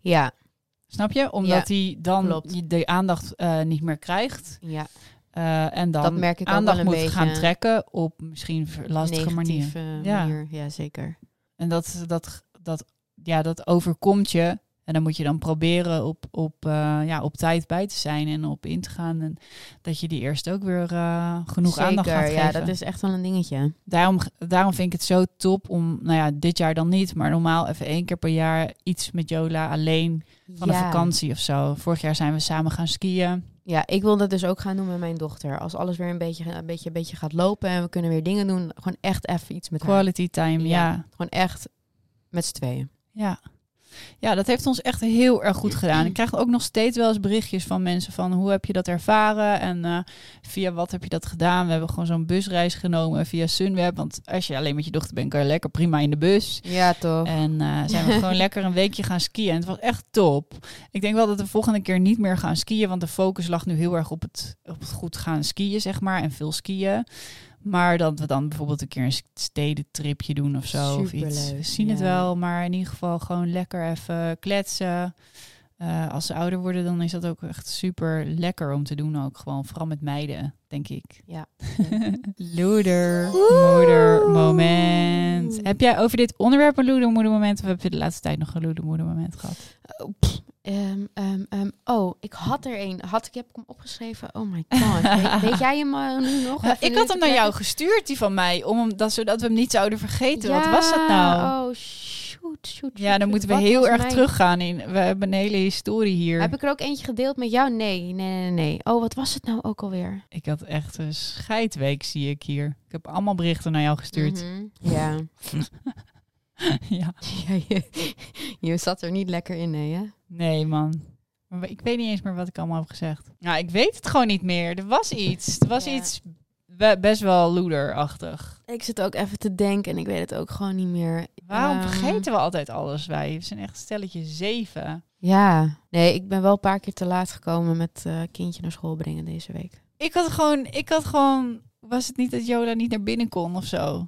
[SPEAKER 2] Ja,
[SPEAKER 1] Snap je? Omdat hij dan
[SPEAKER 2] klopt.
[SPEAKER 1] je- de aandacht eh, niet meer krijgt.
[SPEAKER 2] ja.
[SPEAKER 1] eh, en dan
[SPEAKER 2] Dat merk ik ook
[SPEAKER 1] aandacht
[SPEAKER 2] wel een
[SPEAKER 1] moet gaan trekken op misschien lastige manieren.
[SPEAKER 2] negatieve
[SPEAKER 1] Ja.
[SPEAKER 2] manier. Ja, zeker.
[SPEAKER 1] En dat, dat, dat, ja, dat overkomt je. En dan moet je dan proberen op, op, eh, ja, op tijd bij te zijn en op in te gaan. En dat je die eerst ook weer eh, genoeg
[SPEAKER 2] zeker,
[SPEAKER 1] aandacht gaat
[SPEAKER 2] ja,
[SPEAKER 1] geven.
[SPEAKER 2] dat is echt wel een dingetje.
[SPEAKER 1] Daarom, daarom vind ik het zo top om, nou ja, dit jaar dan niet, maar normaal even één keer per jaar iets met Jola alleen van
[SPEAKER 2] ja.
[SPEAKER 1] een vakantie of zo. Vorig jaar zijn we samen gaan skiën.
[SPEAKER 2] Ja, ik wil dat dus ook gaan doen met mijn dochter. Als alles weer een beetje, een beetje, een beetje gaat lopen en we kunnen weer dingen doen, gewoon echt even iets met haar.
[SPEAKER 1] Quality time, ja.
[SPEAKER 2] Gewoon echt met z'n tweeën.
[SPEAKER 1] Ja. Ja, dat heeft ons echt heel erg goed gedaan. Ik krijg ook nog steeds wel eens berichtjes van mensen van hoe heb je dat ervaren en eh, via wat heb je dat gedaan. We hebben gewoon zo'n busreis genomen via Sunweb. Want als je alleen met je dochter bent, kan je lekker prima in de bus.
[SPEAKER 2] Ja, toch?
[SPEAKER 1] En eh, zijn we gewoon lekker een weekje gaan skiën. En het was echt top. Ik denk wel dat we de volgende keer niet meer gaan skiën. Want de focus lag nu heel erg op het, op het goed gaan skiën, zeg maar. En veel skiën. Maar dat we dan bijvoorbeeld een keer een stedentripje doen of zo. Of iets. We zien het wel. Maar in ieder geval gewoon lekker even kletsen. Eh, als ze ouder worden, dan is dat ook echt super lekker om te doen. Ook gewoon vooral met meiden, denk ik.
[SPEAKER 2] Ja.
[SPEAKER 1] Loeder, moeder, moment. Heb jij over dit onderwerp een loeder, moeder moment? Of heb je de laatste tijd nog een loeder, moeder moment gehad?
[SPEAKER 2] Oh, pff, ehm, ehm, ehm, oh, ik had er een. Had ik heb ik hem opgeschreven? Oh my god. weet, weet jij hem eh, nu nog?
[SPEAKER 1] Ja, ik had hem naar jou gestuurd, die van mij, om hem, dat, zodat we hem niet zouden vergeten. Wat was het nou?
[SPEAKER 2] Oh, shoot, shoot,
[SPEAKER 1] ja,
[SPEAKER 2] shoot,
[SPEAKER 1] dan moeten we
[SPEAKER 2] Wat
[SPEAKER 1] heel erg
[SPEAKER 2] mijn-
[SPEAKER 1] teruggaan. In, we hebben een hele historie hier.
[SPEAKER 2] Heb ik er ook eentje gedeeld met jou? Nee, nee, nee, nee. Oh, wat was het nou ook alweer?
[SPEAKER 1] Ik had echt een scheidweek, zie ik hier. Ik heb allemaal berichten naar jou gestuurd.
[SPEAKER 2] Mhm, Ja.
[SPEAKER 1] ja.
[SPEAKER 2] ja je, je zat er niet lekker in, nee, hè?
[SPEAKER 1] Nee, man. Ik weet niet eens meer wat ik allemaal heb gezegd. Nou, ik weet het gewoon niet meer. Er was iets. Er was
[SPEAKER 2] Ja.
[SPEAKER 1] iets be- best wel loederachtig.
[SPEAKER 2] Ik zit ook even te denken en ik weet het ook gewoon niet meer.
[SPEAKER 1] Waarom
[SPEAKER 2] Ehm,
[SPEAKER 1] vergeten we altijd alles, wij? We zijn echt stelletje zeven.
[SPEAKER 2] Ja. Nee, ik ben wel een paar keer te laat gekomen met eh, kindje naar school brengen deze week.
[SPEAKER 1] Ik had gewoon, ik had gewoon, was het niet dat Jola niet naar binnen kon of zo?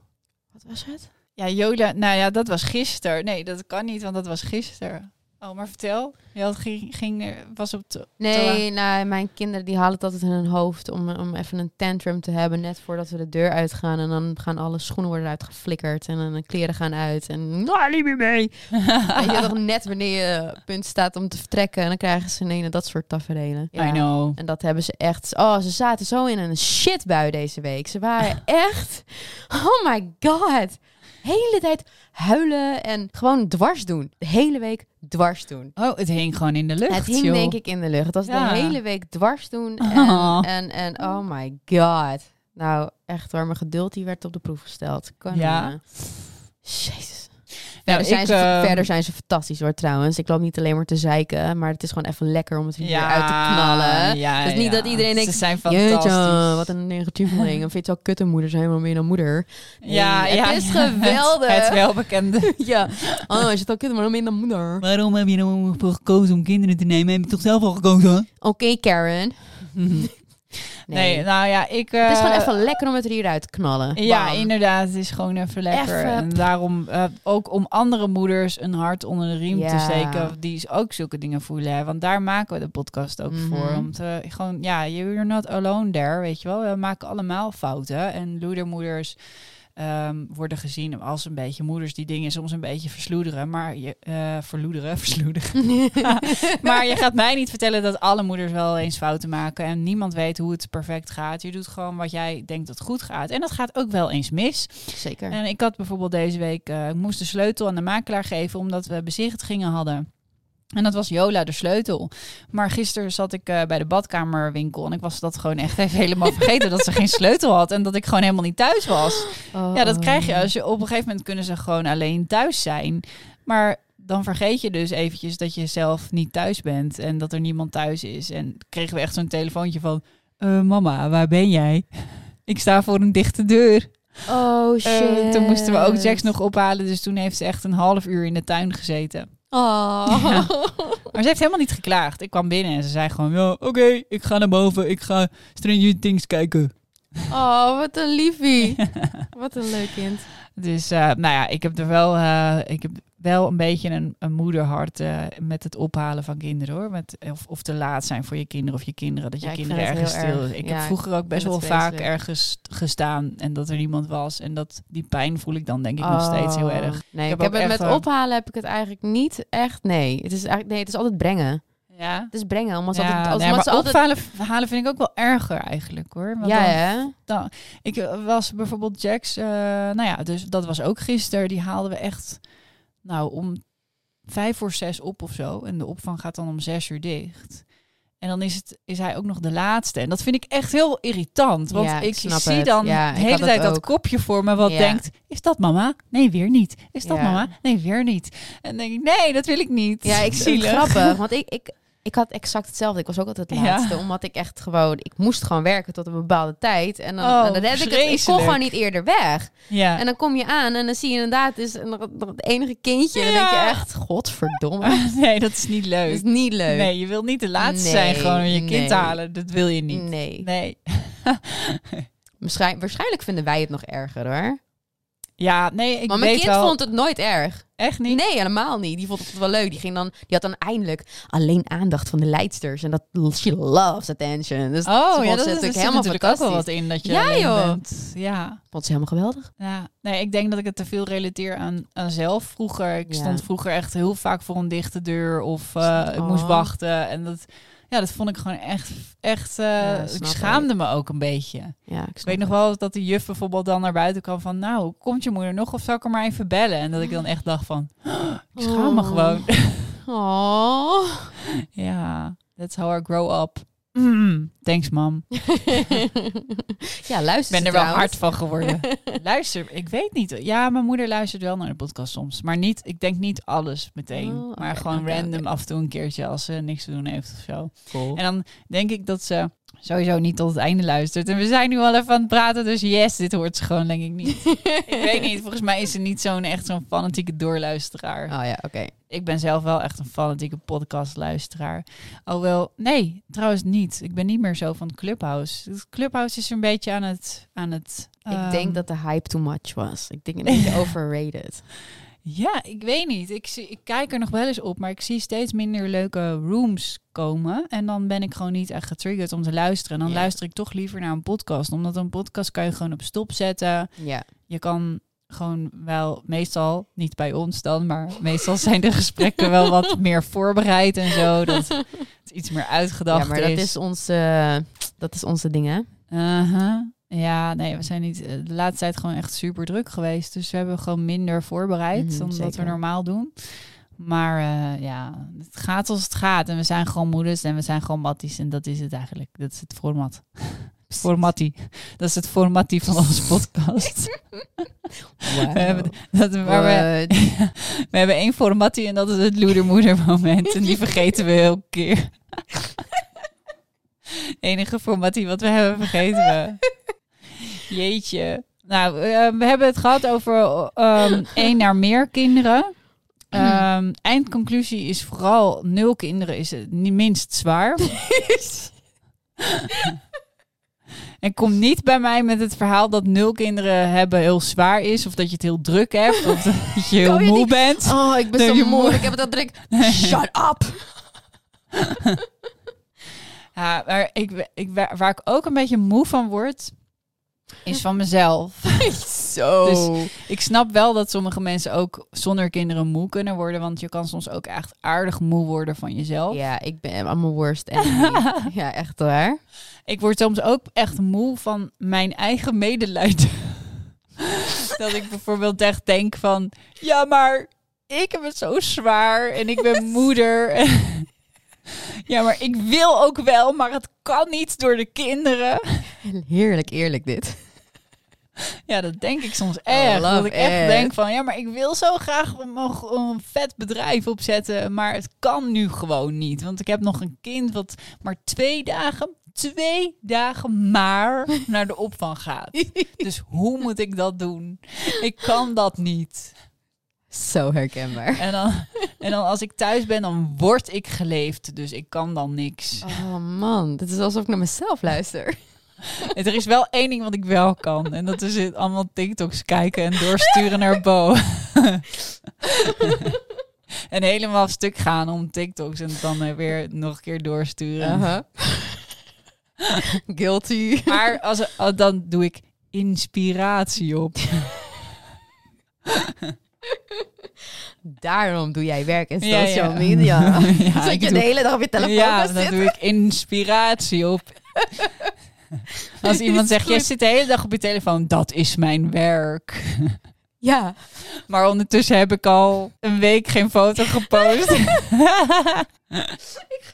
[SPEAKER 2] Wat was het?
[SPEAKER 1] Ja, Jola, nou ja, dat was gisteren. Nee, dat kan niet, want dat was gisteren. Oh, maar vertel. Je had, ging, ging, er- was op de,
[SPEAKER 2] Nee, nou, mijn kinderen die halen het altijd in hun hoofd om, om even een tantrum te hebben net voordat we de deur uitgaan. En dan gaan alle schoenen worden uitgeflikkerd en dan de kleren gaan uit. En nou, niet meer mee. Weet je toch net wanneer je punt staat om te vertrekken en dan krijgen ze ineens dat soort tafereelen.
[SPEAKER 1] I know.
[SPEAKER 2] En dat hebben ze echt. Oh, ze zaten zo in een shitbui deze week. Ze waren echt. Oh my god. Hele tijd huilen en gewoon dwars doen. De hele week dwars doen.
[SPEAKER 1] Oh, het hing gewoon in de lucht,
[SPEAKER 2] Het hing
[SPEAKER 1] joh.
[SPEAKER 2] denk ik in de lucht. Het was
[SPEAKER 1] Ja.
[SPEAKER 2] de hele week dwars doen. En,
[SPEAKER 1] Oh.
[SPEAKER 2] en, en oh my god. Nou, echt waar. Mijn geduld die werd op de proef gesteld. Kan,
[SPEAKER 1] Ja.
[SPEAKER 2] Jezus.
[SPEAKER 1] Nou,
[SPEAKER 2] Verder, zijn
[SPEAKER 1] ik,
[SPEAKER 2] ze,
[SPEAKER 1] ehm,
[SPEAKER 2] verder zijn ze fantastisch hoor trouwens. Ik loop niet alleen maar te zeiken. Maar het is gewoon even lekker om het weer uit te knallen.
[SPEAKER 1] Ja,
[SPEAKER 2] Dus niet
[SPEAKER 1] ja.
[SPEAKER 2] dat iedereen denkt,
[SPEAKER 1] Ze zijn
[SPEAKER 2] Jeetje,
[SPEAKER 1] fantastisch.
[SPEAKER 2] wat een negatieveling. Dan vind je het wel kut een moeder zijn, maar meer dan moeder.
[SPEAKER 1] Ja,
[SPEAKER 2] Nee,
[SPEAKER 1] ja,
[SPEAKER 2] het is geweldig.
[SPEAKER 1] Het, het welbekende.
[SPEAKER 2] ja. Oh, je zit al kut, maar dan meer dan moeder. Oké,
[SPEAKER 1] Waarom heb je nou voor gekozen om kinderen te nemen? Heb je toch zelf al gekozen?
[SPEAKER 2] Karen.
[SPEAKER 1] Nee, nou ja, ik...
[SPEAKER 2] Het is
[SPEAKER 1] eh,
[SPEAKER 2] gewoon even lekker om het er hieruit te knallen.
[SPEAKER 1] Ja, inderdaad. Het is gewoon even lekker.
[SPEAKER 2] Even.
[SPEAKER 1] En daarom eh, ook om andere moeders een hart onder de riem te steken. Die ook zulke dingen voelen. Hè. Want daar maken we de podcast ook
[SPEAKER 2] Mhm.
[SPEAKER 1] voor. Om te gewoon, ja, you're not alone there, weet je wel. We maken allemaal fouten. En loedermoeders ehm, worden gezien als een beetje moeders die dingen soms een beetje versloederen. Maar je, eh verloederen, versloederen. maar je gaat mij niet vertellen dat alle moeders wel eens fouten maken. En niemand weet hoe het perfect gaat. Je doet gewoon wat jij denkt dat goed gaat. En dat gaat ook wel eens mis.
[SPEAKER 2] Zeker.
[SPEAKER 1] En ik had bijvoorbeeld deze week, eh, ik moest de sleutel aan de makelaar geven omdat we bezichtigingen hadden. En dat was Jola de sleutel. Maar gisteren zat ik eh, bij de badkamerwinkel en ik was dat gewoon echt even helemaal vergeten dat ze geen sleutel had en dat ik gewoon helemaal niet thuis was.
[SPEAKER 2] Oh,
[SPEAKER 1] Ja, dat
[SPEAKER 2] oh.
[SPEAKER 1] krijg je als je op een gegeven moment kunnen ze gewoon alleen thuis zijn. Maar dan vergeet je dus eventjes dat je zelf niet thuis bent en dat er niemand thuis is. En kregen we echt zo'n telefoontje van, "Eh, mama, waar ben jij? Ik sta voor een dichte deur.
[SPEAKER 2] Oh
[SPEAKER 1] Eh,
[SPEAKER 2] shit.
[SPEAKER 1] toen moesten we ook Jax nog ophalen. Dus toen heeft ze echt een half uur in de tuin gezeten.
[SPEAKER 2] Oh.
[SPEAKER 1] Ja. Maar ze heeft helemaal niet geklaagd. Ik kwam binnen en ze zei gewoon... Ja, oké, ik ga naar boven. Ik ga Stranger Things kijken.
[SPEAKER 2] Oh, wat een liefie. wat een leuk kind.
[SPEAKER 1] Dus eh, nou ja, ik heb er wel, eh, ik heb wel een beetje een, een moederhart eh, met het ophalen van kinderen hoor. Met, of, of te laat zijn voor je kinderen of je kinderen. Dat je
[SPEAKER 2] Ja,
[SPEAKER 1] kinderen ergens stil.
[SPEAKER 2] erg.
[SPEAKER 1] Ik
[SPEAKER 2] Ja,
[SPEAKER 1] heb vroeger ook best wel vaak ergens gestaan en dat er niemand was. En dat die pijn voel ik dan denk ik nog steeds heel
[SPEAKER 2] Oh.
[SPEAKER 1] erg.
[SPEAKER 2] Nee,
[SPEAKER 1] Ik
[SPEAKER 2] ik
[SPEAKER 1] heb
[SPEAKER 2] het met ophalen heb ik het eigenlijk niet echt. Nee, het is eigenlijk nee, het is altijd brengen.
[SPEAKER 1] Ja.
[SPEAKER 2] Het is brengen, omdat ze
[SPEAKER 1] Ja,
[SPEAKER 2] altijd, als,
[SPEAKER 1] nee, maar
[SPEAKER 2] ze altijd.
[SPEAKER 1] ophalen halen vind ik ook wel erger eigenlijk hoor. Want
[SPEAKER 2] Ja,
[SPEAKER 1] dan- dan, ik eh, was bijvoorbeeld Jax, eh, nou ja, dus dat was ook gisteren. Die haalden we echt, nou, om vijf voor zes op of zo. En de opvang gaat dan om zes uur dicht. En dan is, het, is hij ook nog de laatste. En dat vind ik echt heel irritant. Want
[SPEAKER 2] Ja, ik
[SPEAKER 1] zie
[SPEAKER 2] het.
[SPEAKER 1] dan
[SPEAKER 2] Ja,
[SPEAKER 1] de hele tijd
[SPEAKER 2] het
[SPEAKER 1] dat kopje voor me wat
[SPEAKER 2] Ja.
[SPEAKER 1] denkt... Is dat mama? Nee, weer niet. Is dat mama? Nee, weer niet. En dan denk ik, nee, dat wil ik niet.
[SPEAKER 2] Ja, ik zie
[SPEAKER 1] Zielig.
[SPEAKER 2] grappig. Want ik, ik, ik had exact hetzelfde. Ik was ook altijd het
[SPEAKER 1] Ja.
[SPEAKER 2] laatste. Omdat ik echt gewoon... Ik moest gewoon werken tot een bepaalde tijd. En dan,
[SPEAKER 1] Oh,
[SPEAKER 2] en dan heb ik het... Ik kon gewoon niet eerder weg.
[SPEAKER 1] Ja.
[SPEAKER 2] En dan kom je aan en dan zie je inderdaad... is nog, het enige kindje. En dan denk je echt... Godverdomme.
[SPEAKER 1] nee, dat is niet
[SPEAKER 2] Dat
[SPEAKER 1] leuk.
[SPEAKER 2] is niet leuk.
[SPEAKER 1] Nee, je wil niet de laatste
[SPEAKER 2] Nee,
[SPEAKER 1] zijn gewoon om je kind
[SPEAKER 2] nee.
[SPEAKER 1] halen. Dat wil je niet.
[SPEAKER 2] Nee.
[SPEAKER 1] Nee.
[SPEAKER 2] Waarschijn- waarschijnlijk vinden wij het nog erger hoor.
[SPEAKER 1] Ja, nee, ik
[SPEAKER 2] maar mijn
[SPEAKER 1] weet
[SPEAKER 2] kind
[SPEAKER 1] wel...
[SPEAKER 2] vond het nooit erg.
[SPEAKER 1] Echt niet?
[SPEAKER 2] Nee, helemaal niet. Die vond het wel leuk. Die, ging dan, die had dan eindelijk alleen aandacht van de leidsters. En dat she loves attention. Dus
[SPEAKER 1] Oh, ja, dat is
[SPEAKER 2] natuurlijk helemaal
[SPEAKER 1] natuurlijk ook wel wat in dat je
[SPEAKER 2] Ja, joh.
[SPEAKER 1] bent. Ja.
[SPEAKER 2] Vond ze helemaal geweldig.
[SPEAKER 1] ja. Nee, ik denk dat ik het te veel relateer aan, aan zelf vroeger. Ik
[SPEAKER 2] Ja.
[SPEAKER 1] stond vroeger echt heel vaak voor een dichte deur of eh, ik moest
[SPEAKER 2] Oh.
[SPEAKER 1] wachten. En dat, ja, dat vond ik gewoon echt, echt eh,
[SPEAKER 2] Ja,
[SPEAKER 1] ik schaamde me ook een beetje.
[SPEAKER 2] Ja, ik,
[SPEAKER 1] Ik weet nog wel dat de juf bijvoorbeeld dan naar buiten kwam van... nou, komt je moeder nog of zal ik er maar even bellen? En dat ik dan echt dacht van, ik schaam me
[SPEAKER 2] Oh.
[SPEAKER 1] gewoon.
[SPEAKER 2] Oh.
[SPEAKER 1] ja, that's how I grow up. Mm, thanks, mam.
[SPEAKER 2] ja, luister
[SPEAKER 1] Ik ben er wel hard van geworden. Luister, ik weet niet. Ja, mijn moeder luistert wel naar de podcast soms. Maar niet, ik denk niet alles meteen.
[SPEAKER 2] Oh,
[SPEAKER 1] maar gewoon random af en toe een keertje als ze niks te doen heeft of zo.
[SPEAKER 2] Cool.
[SPEAKER 1] En dan denk ik dat ze sowieso niet tot het einde luistert. En we zijn nu al even aan het praten, dus yes, dit hoort ze gewoon denk ik niet. ik weet niet, volgens mij is ze niet zo'n echt zo'n fanatieke doorluisteraar.
[SPEAKER 2] Oh ja, oké.
[SPEAKER 1] Ik ben zelf wel echt een fanatieke podcastluisteraar. Alhoewel, nee, trouwens niet. Ik ben niet meer zo van Clubhouse. Clubhouse is een beetje aan het... Aan het
[SPEAKER 2] Ik
[SPEAKER 1] ehm,
[SPEAKER 2] denk dat de hype too much was. Ik denk een beetje overrated.
[SPEAKER 1] Ja, ik weet niet. Ik, zie, ik kijk er nog wel eens op, maar ik zie steeds minder leuke rooms komen. En dan ben ik gewoon niet echt getriggerd om te luisteren. En dan
[SPEAKER 2] Ja.
[SPEAKER 1] luister ik toch liever naar een podcast. Omdat een podcast kan je gewoon op stop zetten.
[SPEAKER 2] Ja.
[SPEAKER 1] Je kan gewoon wel, meestal, niet bij ons dan, maar meestal zijn de gesprekken wel wat meer voorbereid en zo. Dat het iets meer uitgedacht
[SPEAKER 2] ja, maar dat is, onze, dat is onze ding, hè?
[SPEAKER 1] Uh-huh. Ja, nee, we zijn niet eh, de laatste tijd gewoon echt super druk geweest. Dus we hebben gewoon minder voorbereid
[SPEAKER 2] Mhm,
[SPEAKER 1] dan dat we normaal doen. Maar eh, ja, het gaat als het gaat. En we zijn gewoon moeders en we zijn gewoon matties. En dat is het eigenlijk. Dat is het format. Formattie. Dat is het formattie van onze podcast. We hebben, dat, maar we, hebben één formattie en dat is het loedermoeder moment. En die vergeten we elke keer. Enige formattie wat we hebben vergeten we. Jeetje. Nou, eh, we hebben het gehad over ehm één naar meer kinderen. Ehm, eindconclusie is vooral nul kinderen is het minst zwaar. en kom niet bij mij met het verhaal dat nul kinderen hebben heel zwaar is. Of dat je het heel druk hebt. Of dat je heel moe bent.
[SPEAKER 2] Oh, ik ben zo moe. Ik heb het al druk. Shut up.
[SPEAKER 1] Ja, maar ik, ik, waar ik ook een beetje moe van word, is van mezelf.
[SPEAKER 2] Zo.
[SPEAKER 1] Dus- Ik snap wel dat sommige mensen ook zonder kinderen moe kunnen worden. Want je kan soms ook echt aardig moe worden van jezelf.
[SPEAKER 2] ja, ik ben I'm mijn worst enemy. ja, echt waar.
[SPEAKER 1] Ik word soms ook echt moe van mijn eigen medelijden. dat ik bijvoorbeeld echt denk van... Ja, maar ik heb het zo zwaar en ik ben moeder. Ja, maar ik wil ook wel, maar het kan niet door de kinderen.
[SPEAKER 2] Heerlijk eerlijk dit.
[SPEAKER 1] Ja, dat denk ik soms echt.
[SPEAKER 2] love
[SPEAKER 1] dat ik echt
[SPEAKER 2] it.
[SPEAKER 1] denk van, ja, maar ik wil zo graag een, een vet bedrijf opzetten, maar het kan nu gewoon niet. Want ik heb nog een kind wat maar twee dagen, twee dagen maar naar de opvang gaat. Dus hoe moet ik dat doen? Ik kan dat niet.
[SPEAKER 2] Zo herkenbaar.
[SPEAKER 1] En dan, en dan als ik thuis ben, dan word ik geleefd. Dus ik kan dan niks.
[SPEAKER 2] Oh man, dit is alsof ik naar mezelf luister.
[SPEAKER 1] er is wel één ding wat ik wel kan. En dat is het allemaal TikToks kijken en doorsturen naar Bo. en helemaal stuk gaan om TikToks en dan weer nog een keer doorsturen.
[SPEAKER 2] Guilty.
[SPEAKER 1] Maar als, als- dan doe ik inspiratie op.
[SPEAKER 2] Daarom doe jij werk in social media.
[SPEAKER 1] Ja, ik
[SPEAKER 2] je
[SPEAKER 1] doe-
[SPEAKER 2] de hele dag op je telefoon
[SPEAKER 1] ja, dan doe ik inspiratie op. Als iemand zegt, jij zit de hele dag op je telefoon, dat is mijn werk.
[SPEAKER 2] Ja.
[SPEAKER 1] Maar ondertussen heb ik al een week geen foto gepost.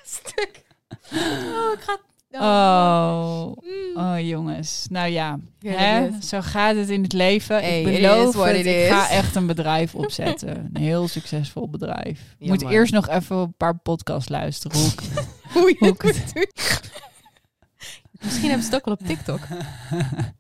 [SPEAKER 2] Stuk. Oh, ik ga...
[SPEAKER 1] Oh,
[SPEAKER 2] Mm.
[SPEAKER 1] oh jongens. Nou ja, hè? zo gaat het in het leven.
[SPEAKER 2] Hey,
[SPEAKER 1] ik beloof het,
[SPEAKER 2] it
[SPEAKER 1] ik ga echt een bedrijf opzetten. Een heel succesvol bedrijf. Ik moet eerst nog even een paar podcasts luisteren. Hoe ik-
[SPEAKER 2] Hoe het. Misschien hebben ze het ook wel op TikTok.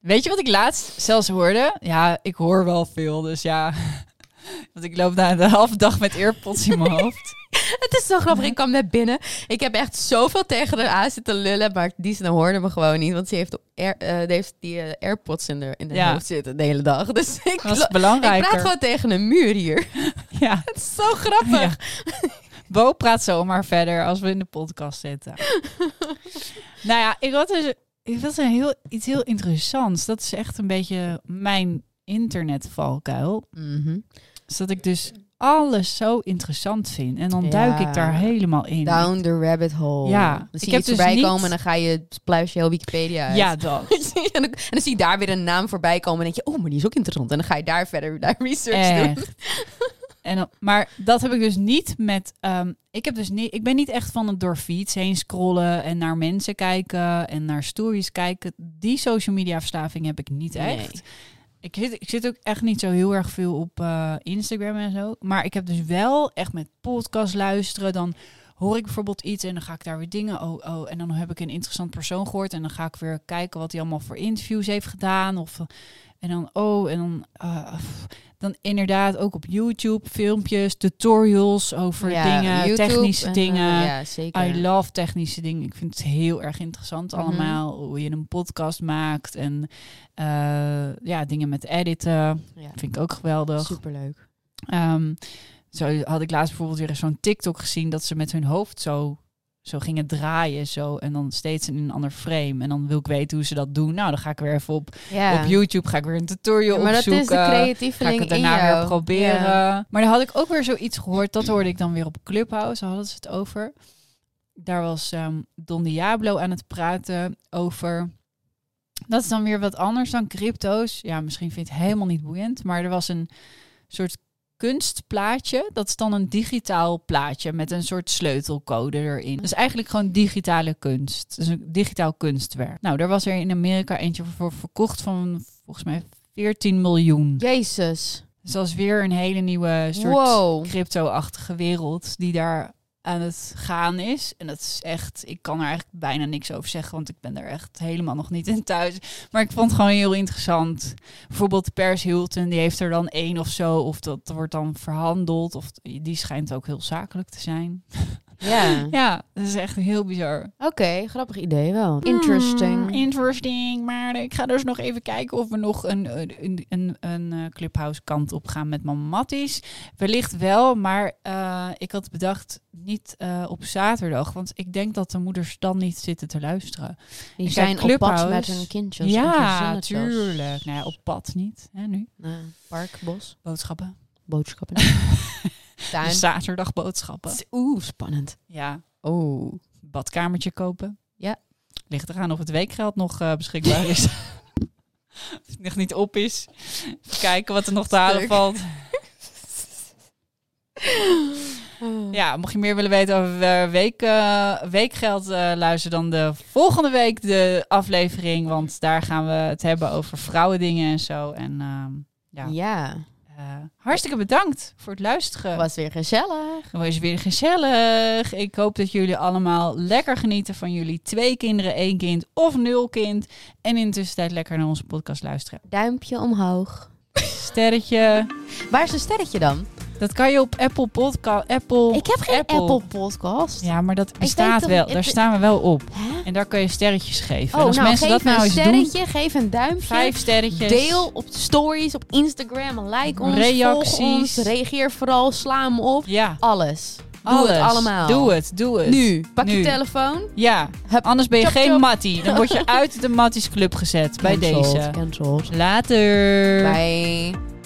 [SPEAKER 1] Weet je wat ik laatst zelfs hoorde? Ja, ik hoor wel veel, dus ja. Want ik loop daar de halve dag met earpods in mijn hoofd.
[SPEAKER 2] Het is zo grappig. Ik kwam net binnen. Ik heb echt zoveel tegen haar aan zitten lullen. Maar die hoorde me gewoon niet. Want ze heeft, air, eh, die, heeft die eh, AirPods in de, in de
[SPEAKER 1] Ja.
[SPEAKER 2] hoofd zitten de hele dag. Dus ik,
[SPEAKER 1] Dat
[SPEAKER 2] lo- ik praat gewoon tegen een muur hier.
[SPEAKER 1] Ja.
[SPEAKER 2] Het is zo grappig.
[SPEAKER 1] Ja. Bo praat zomaar verder als we in de podcast zitten. nou ja, ik had dus ik had een heel, iets heel interessants. Dat is echt een beetje mijn internetvalkuil.
[SPEAKER 2] Mhm.
[SPEAKER 1] Dus dat ik dus alles zo interessant vind. En dan duik ik daar helemaal in.
[SPEAKER 2] Down the rabbit hole.
[SPEAKER 1] Ja,
[SPEAKER 2] Dan
[SPEAKER 1] ik
[SPEAKER 2] zie je
[SPEAKER 1] heb
[SPEAKER 2] iets
[SPEAKER 1] dus
[SPEAKER 2] voorbij
[SPEAKER 1] niet-
[SPEAKER 2] komen en dan ga je pluis je heel Wikipedia uit.
[SPEAKER 1] Ja, dat.
[SPEAKER 2] en, dan, en dan zie je daar weer een naam voorbij komen en denk je, oh, maar die is ook interessant. En dan ga je daar verder naar research doen.
[SPEAKER 1] Echt. En, dan- maar dat heb ik dus niet met. ehm, ik, heb dus niet, ik ben niet echt van het door feeds heen scrollen en naar mensen kijken en naar stories kijken. Die social media verslaving heb ik niet
[SPEAKER 2] Nee.
[SPEAKER 1] Ik zit, ik zit ook echt niet zo heel erg veel op eh, Instagram en zo. Maar ik heb dus wel echt met podcast luisteren. Dan hoor ik bijvoorbeeld iets en dan ga ik daar weer dingen. Oh, oh. En dan heb ik een interessant persoon gehoord. En dan ga ik weer kijken wat hij allemaal voor interviews heeft gedaan. Of, eh, en dan, oh, en dan, eh, dan inderdaad ook op YouTube filmpjes, tutorials over
[SPEAKER 2] Ja,
[SPEAKER 1] dingen,
[SPEAKER 2] YouTube
[SPEAKER 1] technische
[SPEAKER 2] en, eh,
[SPEAKER 1] dingen.
[SPEAKER 2] ja, zeker.
[SPEAKER 1] I love technische dingen. Ik vind het heel erg interessant
[SPEAKER 2] Mhm.
[SPEAKER 1] allemaal. Hoe je een podcast maakt en ja, dingen met editen.
[SPEAKER 2] Ja,
[SPEAKER 1] Vind ik ook geweldig.
[SPEAKER 2] superleuk.
[SPEAKER 1] Ehm, zo had ik laatst bijvoorbeeld weer zo'n TikTok gezien dat ze met hun hoofd zo, zo gingen draaien. Zo, en dan steeds in een ander frame. En dan wil ik weten hoe ze dat doen. Nou, dan ga ik weer even op,
[SPEAKER 2] Ja.
[SPEAKER 1] op YouTube. Ga ik weer een tutorial
[SPEAKER 2] Ja, maar dat
[SPEAKER 1] opzoeken.
[SPEAKER 2] is de
[SPEAKER 1] Ga ik het daarna weer proberen.
[SPEAKER 2] Ja.
[SPEAKER 1] Maar dan had ik ook weer zoiets gehoord. Dat hoorde ik dan weer op Clubhouse. Daar hadden ze het over. Daar was ehm, Don Diablo aan het praten over. Dat is dan weer wat anders dan crypto's. Ja, misschien vind je het helemaal niet boeiend. Maar er was een soort kunstplaatje. Dat is dan een digitaal plaatje met een soort sleutelcode erin. Dus eigenlijk gewoon digitale kunst. Dus een digitaal kunstwerk. Nou, daar was er in Amerika eentje voor verkocht van volgens mij 14 miljoen.
[SPEAKER 2] Jezus.
[SPEAKER 1] Dus dat is weer een hele nieuwe soort
[SPEAKER 2] Wow.
[SPEAKER 1] crypto-achtige wereld die daar aan het gaan is. En dat is echt, ik kan er eigenlijk bijna niks over zeggen, want ik ben er echt helemaal nog niet in thuis. Maar ik vond het gewoon heel interessant. Bijvoorbeeld Paris Hilton, die heeft er dan één of zo, of dat wordt dan verhandeld, of die schijnt ook heel zakelijk te zijn.
[SPEAKER 2] Ja.
[SPEAKER 1] Ja, dat is echt heel bizar.
[SPEAKER 2] Oké, grappig idee wel. Interesting.
[SPEAKER 1] Hmm, interesting. Maar ik ga dus nog even kijken of we nog een, een, een, een eh, clubhouse kant op gaan met mama Matties. Wellicht wel, maar eh, ik had bedacht niet eh, op zaterdag. Want ik denk dat de moeders dan niet zitten te luisteren.
[SPEAKER 2] Die
[SPEAKER 1] Ik
[SPEAKER 2] zijn op pad
[SPEAKER 1] Clubhouse.
[SPEAKER 2] met hun kindjes.
[SPEAKER 1] ja,
[SPEAKER 2] gezinnen zelfs.
[SPEAKER 1] tuurlijk. Nou ja, op pad niet. Hè, nu.
[SPEAKER 2] Nou, park, bos,
[SPEAKER 1] Boodschappen.
[SPEAKER 2] boodschappen. Tuin.
[SPEAKER 1] Zaterdagboodschappen.
[SPEAKER 2] Oeh, spannend.
[SPEAKER 1] Ja,
[SPEAKER 2] Oeh.
[SPEAKER 1] badkamertje kopen.
[SPEAKER 2] Ja.
[SPEAKER 1] Ligt eraan of het weekgeld nog eh, beschikbaar is. Of het nog niet op is. Even kijken wat er nog te halen valt. Ja, mocht je meer willen weten over eh, week, eh, weekgeld, eh, luister dan de volgende week de aflevering. Want daar gaan we het hebben over vrouwendingen en zo. En ehm, ja,
[SPEAKER 2] Ja.
[SPEAKER 1] Eh, hartstikke bedankt voor het luisteren.
[SPEAKER 2] was weer gezellig.
[SPEAKER 1] Het was weer gezellig. Ik hoop dat jullie allemaal lekker genieten van jullie twee kinderen, één kind of nul kind. En in de tussentijd lekker naar onze podcast luisteren.
[SPEAKER 2] Duimpje omhoog.
[SPEAKER 1] Sterretje.
[SPEAKER 2] Waar is een sterretje dan?
[SPEAKER 1] Dat kan je op Apple Podcast. Apple.
[SPEAKER 2] Ik heb geen Apple, Podcast.
[SPEAKER 1] Ja, maar dat bestaat wel. Daar staan we wel op.
[SPEAKER 2] Hè?
[SPEAKER 1] En daar kan je sterretjes geven. en
[SPEAKER 2] Oh,
[SPEAKER 1] als
[SPEAKER 2] nou,
[SPEAKER 1] mensen
[SPEAKER 2] geef
[SPEAKER 1] dat nou
[SPEAKER 2] een
[SPEAKER 1] eens doen,
[SPEAKER 2] sterretje, geef een duimpje.
[SPEAKER 1] vijf sterretjes.
[SPEAKER 2] Deel op de stories, op Instagram, like ons,
[SPEAKER 1] Reacties.
[SPEAKER 2] volg ons, reageer vooral, sla me op.
[SPEAKER 1] Ja,
[SPEAKER 2] Alles. Doe
[SPEAKER 1] alles.
[SPEAKER 2] het allemaal.
[SPEAKER 1] Doe het, doe het.
[SPEAKER 2] Nu, pak je telefoon.
[SPEAKER 1] Ja,
[SPEAKER 2] Hup,
[SPEAKER 1] anders ben je
[SPEAKER 2] chop,
[SPEAKER 1] geen
[SPEAKER 2] chop.
[SPEAKER 1] mattie. Dan word je uit de Matties Club gezet bij deze.
[SPEAKER 2] Cancelled.
[SPEAKER 1] Later.
[SPEAKER 2] Bye.